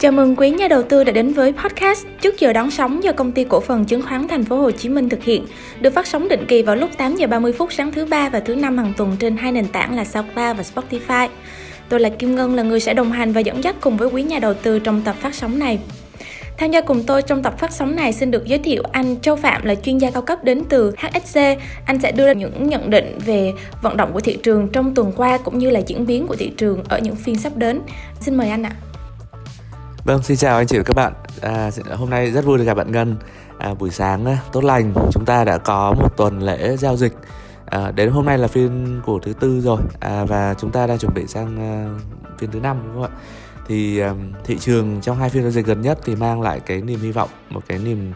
Chào mừng quý nhà đầu tư đã đến với podcast Trước giờ đón sóng do công ty cổ phần chứng khoán Thành phố Hồ Chí Minh thực hiện, được phát sóng định kỳ vào lúc 8 giờ 30 phút sáng thứ ba và thứ năm hàng tuần trên hai nền tảng là SoundCloud và Spotify. Tôi là Kim Ngân là người sẽ đồng hành và dẫn dắt cùng với quý nhà đầu tư trong tập phát sóng này. Tham gia cùng tôi trong tập phát sóng này xin được giới thiệu anh Châu Phạm là chuyên gia cao cấp đến từ HSC. Anh sẽ đưa ra những nhận định về vận động của thị trường trong tuần qua cũng như là diễn biến của thị trường ở những phiên sắp đến. Xin mời anh ạ. Vâng, xin chào anh chị và các bạn. À, hôm nay rất vui được gặp bạn Ngân. À, buổi sáng à, tốt lành, chúng ta đã có một tuần lễ giao dịch. À, đến hôm nay là phiên của thứ tư rồi à, và chúng ta đang chuẩn bị sang à, phiên thứ năm đúng không ạ? Thì à, thị trường trong hai phiên giao dịch gần nhất thì mang lại cái niềm hy vọng, một cái niềm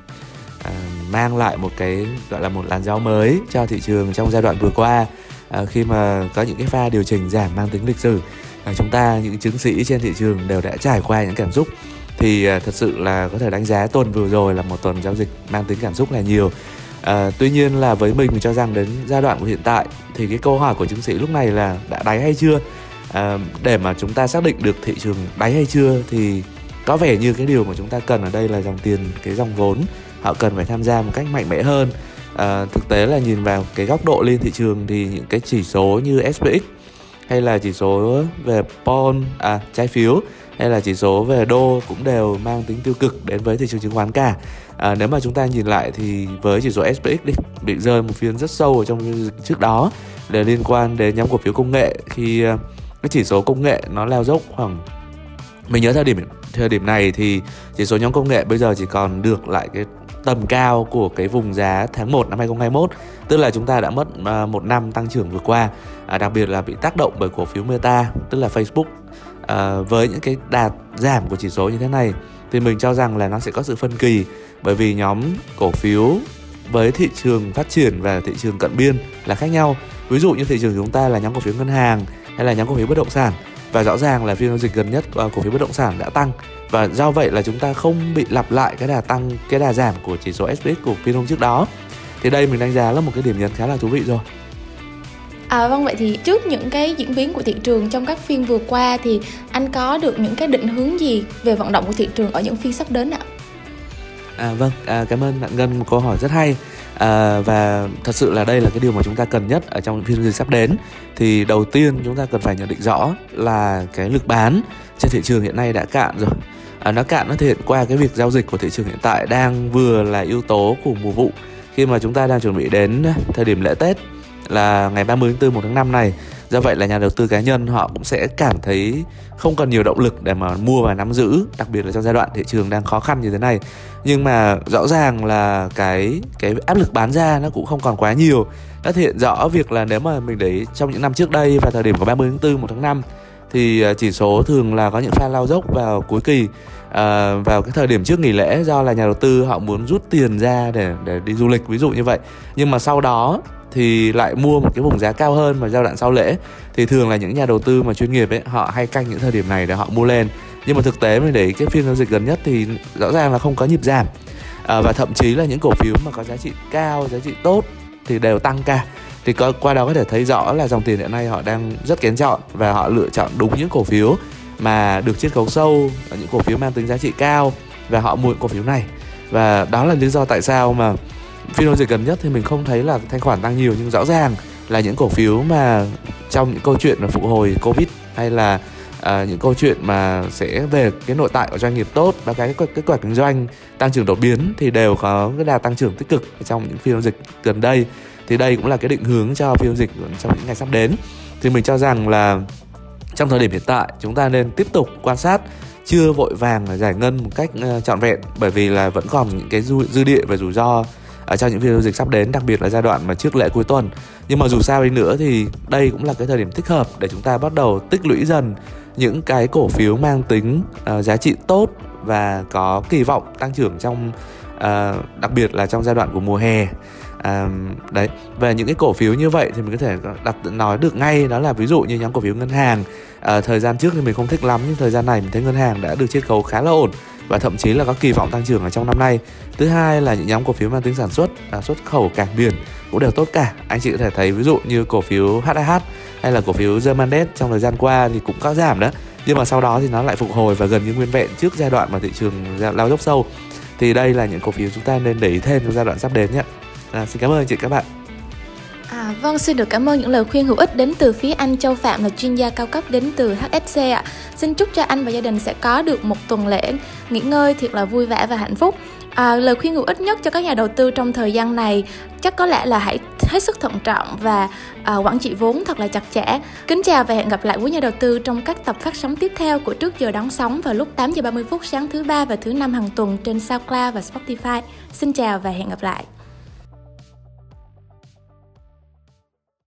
à, mang lại một cái gọi là một làn gió mới cho thị trường trong giai đoạn vừa qua à, khi mà có những cái pha điều chỉnh giảm mang tính lịch sử à, chúng ta những chứng sĩ trên thị trường đều đã trải qua những cảm xúc. Thì à, thật sự là có thể đánh giá tuần vừa rồi là một tuần giao dịch mang tính cảm xúc là nhiều. À, tuy nhiên là với mình mình cho rằng đến giai đoạn của hiện tại thì cái câu hỏi của chứng sĩ lúc này là đã đáy hay chưa? À, để mà chúng ta xác định được thị trường đáy hay chưa thì có vẻ như cái điều mà chúng ta cần ở đây là dòng tiền cái dòng vốn. Họ cần phải tham gia một cách mạnh mẽ hơn. À, thực tế là nhìn vào cái góc độ lên thị trường thì những cái chỉ số như SPX hay là chỉ số về bond à trái phiếu hay là chỉ số về đô cũng đều mang tính tiêu cực đến với thị trường chứng khoán cả. À, nếu mà chúng ta nhìn lại thì với chỉ số SPX đi bị rơi một phiên rất sâu ở trong trước đó để liên quan đến nhóm cổ phiếu công nghệ khi à, cái chỉ số công nghệ nó leo dốc khoảng mình nhớ thời điểm thời điểm này thì chỉ số nhóm công nghệ bây giờ chỉ còn được lại cái tầm cao của cái vùng giá tháng 1 năm 2021 tức là chúng ta đã mất à, một năm tăng trưởng vừa qua. À, đặc biệt là bị tác động bởi cổ phiếu Meta tức là Facebook à, với những cái đà giảm của chỉ số như thế này. Thì mình cho rằng là nó sẽ có sự phân kỳ bởi vì nhóm cổ phiếu với thị trường phát triển và thị trường cận biên là khác nhau. Ví dụ như thị trường chúng ta là nhóm cổ phiếu ngân hàng hay là nhóm cổ phiếu bất động sản và rõ ràng là phiên giao dịch gần nhất uh, cổ phiếu bất động sản đã tăng. Và do vậy là chúng ta không bị lặp lại cái đà tăng cái đà giảm của chỉ số SPX của phiên hôm trước đó. Thì đây mình đánh giá là một cái điểm nhấn khá là thú vị rồi. À, vâng vậy thì trước những cái diễn biến của thị trường trong các phiên vừa qua thì anh có được những cái định hướng gì về vận động của thị trường ở những phiên sắp đến ạ? À vâng, à, cảm ơn bạn Ngân một câu hỏi rất hay à, và thật sự là đây là cái điều mà chúng ta cần nhất ở trong những phiên giao dịch sắp đến. Thì đầu tiên chúng ta cần phải nhận định rõ là cái lực bán trên thị trường hiện nay đã cạn rồi. À, nó cạn nó thể hiện qua cái việc giao dịch của thị trường hiện tại đang vừa là yếu tố của mùa vụ khi mà chúng ta đang chuẩn bị đến thời điểm lễ Tết là ngày 30 tháng 4 1 tháng 5 này do vậy là nhà đầu tư cá nhân họ cũng sẽ cảm thấy không còn nhiều động lực để mà mua và nắm giữ, đặc biệt là trong giai đoạn thị trường đang khó khăn như thế này. Nhưng mà rõ ràng là cái cái áp lực bán ra nó cũng không còn quá nhiều. Đã thể hiện rõ việc là nếu mà mình để trong những năm trước đây và thời điểm của 30 tháng 4 1 tháng 5 thì à, chỉ số thường là có những pha lao dốc vào cuối kỳ à, vào cái thời điểm trước nghỉ lễ do là nhà đầu tư họ muốn rút tiền ra để để đi du lịch ví dụ như vậy. Nhưng mà sau đó thì lại mua một cái vùng giá cao hơn vào giai đoạn sau lễ. Thì thường là những nhà đầu tư mà chuyên nghiệp ấy họ hay canh những thời điểm này để họ mua lên. Nhưng mà thực tế mình để cái phiên giao dịch gần nhất thì rõ ràng là không có nhịp giảm. À, và thậm chí là những cổ phiếu mà có giá trị cao giá trị tốt thì đều tăng cả thì có, qua đó có thể thấy rõ là dòng tiền hiện nay họ đang rất kén chọn và họ lựa chọn đúng những cổ phiếu mà được chiết khấu sâu ở những cổ phiếu mang tính giá trị cao và họ mua cổ phiếu này. Và đó là lý do tại sao mà phiên giao dịch gần nhất thì mình không thấy là thanh khoản tăng nhiều nhưng rõ ràng là những cổ phiếu mà trong những câu chuyện là phục hồi covid hay là à, những câu chuyện mà sẽ về cái nội tại của doanh nghiệp tốt và cái kết quả kinh doanh tăng trưởng đột biến thì đều có cái đà tăng trưởng tích cực trong những phiên giao dịch gần đây. Thì đây cũng là cái định hướng cho phiên giao dịch trong những ngày sắp đến. Thì mình cho rằng là trong thời điểm hiện tại chúng ta nên tiếp tục quan sát chưa vội vàng giải ngân một cách ờ, trọn vẹn bởi vì là vẫn còn những cái dư, dư địa và rủi ro ở trong những phiên giao dịch sắp đến đặc biệt là giai đoạn mà trước lễ cuối tuần. Nhưng mà dù sao đi nữa thì đây cũng là cái thời điểm thích hợp để chúng ta bắt đầu tích lũy dần những cái cổ phiếu mang tính uh, giá trị tốt và có kỳ vọng tăng trưởng trong uh, đặc biệt là trong giai đoạn của mùa hè. À, đấy về những cái cổ phiếu như vậy thì mình có thể đặt nói được ngay đó là ví dụ như nhóm cổ phiếu ngân hàng. À, thời gian trước thì mình không thích lắm nhưng thời gian này mình thấy ngân hàng đã được chiết khấu khá là ổn và thậm chí là có kỳ vọng tăng trưởng ở trong năm nay. Thứ hai là những nhóm cổ phiếu mang tính sản xuất à, xuất khẩu cảng biển cũng đều tốt cả. Anh chị có thể thấy ví dụ như cổ phiếu HAH hay là cổ phiếu Germanet trong thời gian qua thì cũng có giảm đó. Nhưng mà sau đó thì nó lại phục hồi và gần như nguyên vẹn trước giai đoạn mà thị trường lao dốc sâu. Thì đây là những cổ phiếu chúng ta nên để ý thêm trong giai đoạn sắp đến nhé. À, xin cảm ơn anh chị các bạn. À, vâng, xin được cảm ơn những lời khuyên hữu ích đến từ phía anh Châu Phạm là chuyên gia cao cấp đến từ HSC ạ. Xin chúc cho anh và gia đình sẽ có được một tuần lễ nghỉ ngơi thiệt là vui vẻ và hạnh phúc. À, lời khuyên hữu ích nhất cho các nhà đầu tư trong thời gian này chắc có lẽ là hãy hết sức thận trọng và à, quản trị vốn thật là chặt chẽ. Kính chào và hẹn gặp lại quý nhà đầu tư trong các tập phát sóng tiếp theo của trước giờ đón sóng vào lúc 8 giờ 30 phút sáng thứ ba và thứ năm hàng tuần trên SoundCloud và Spotify. Xin chào và hẹn gặp lại.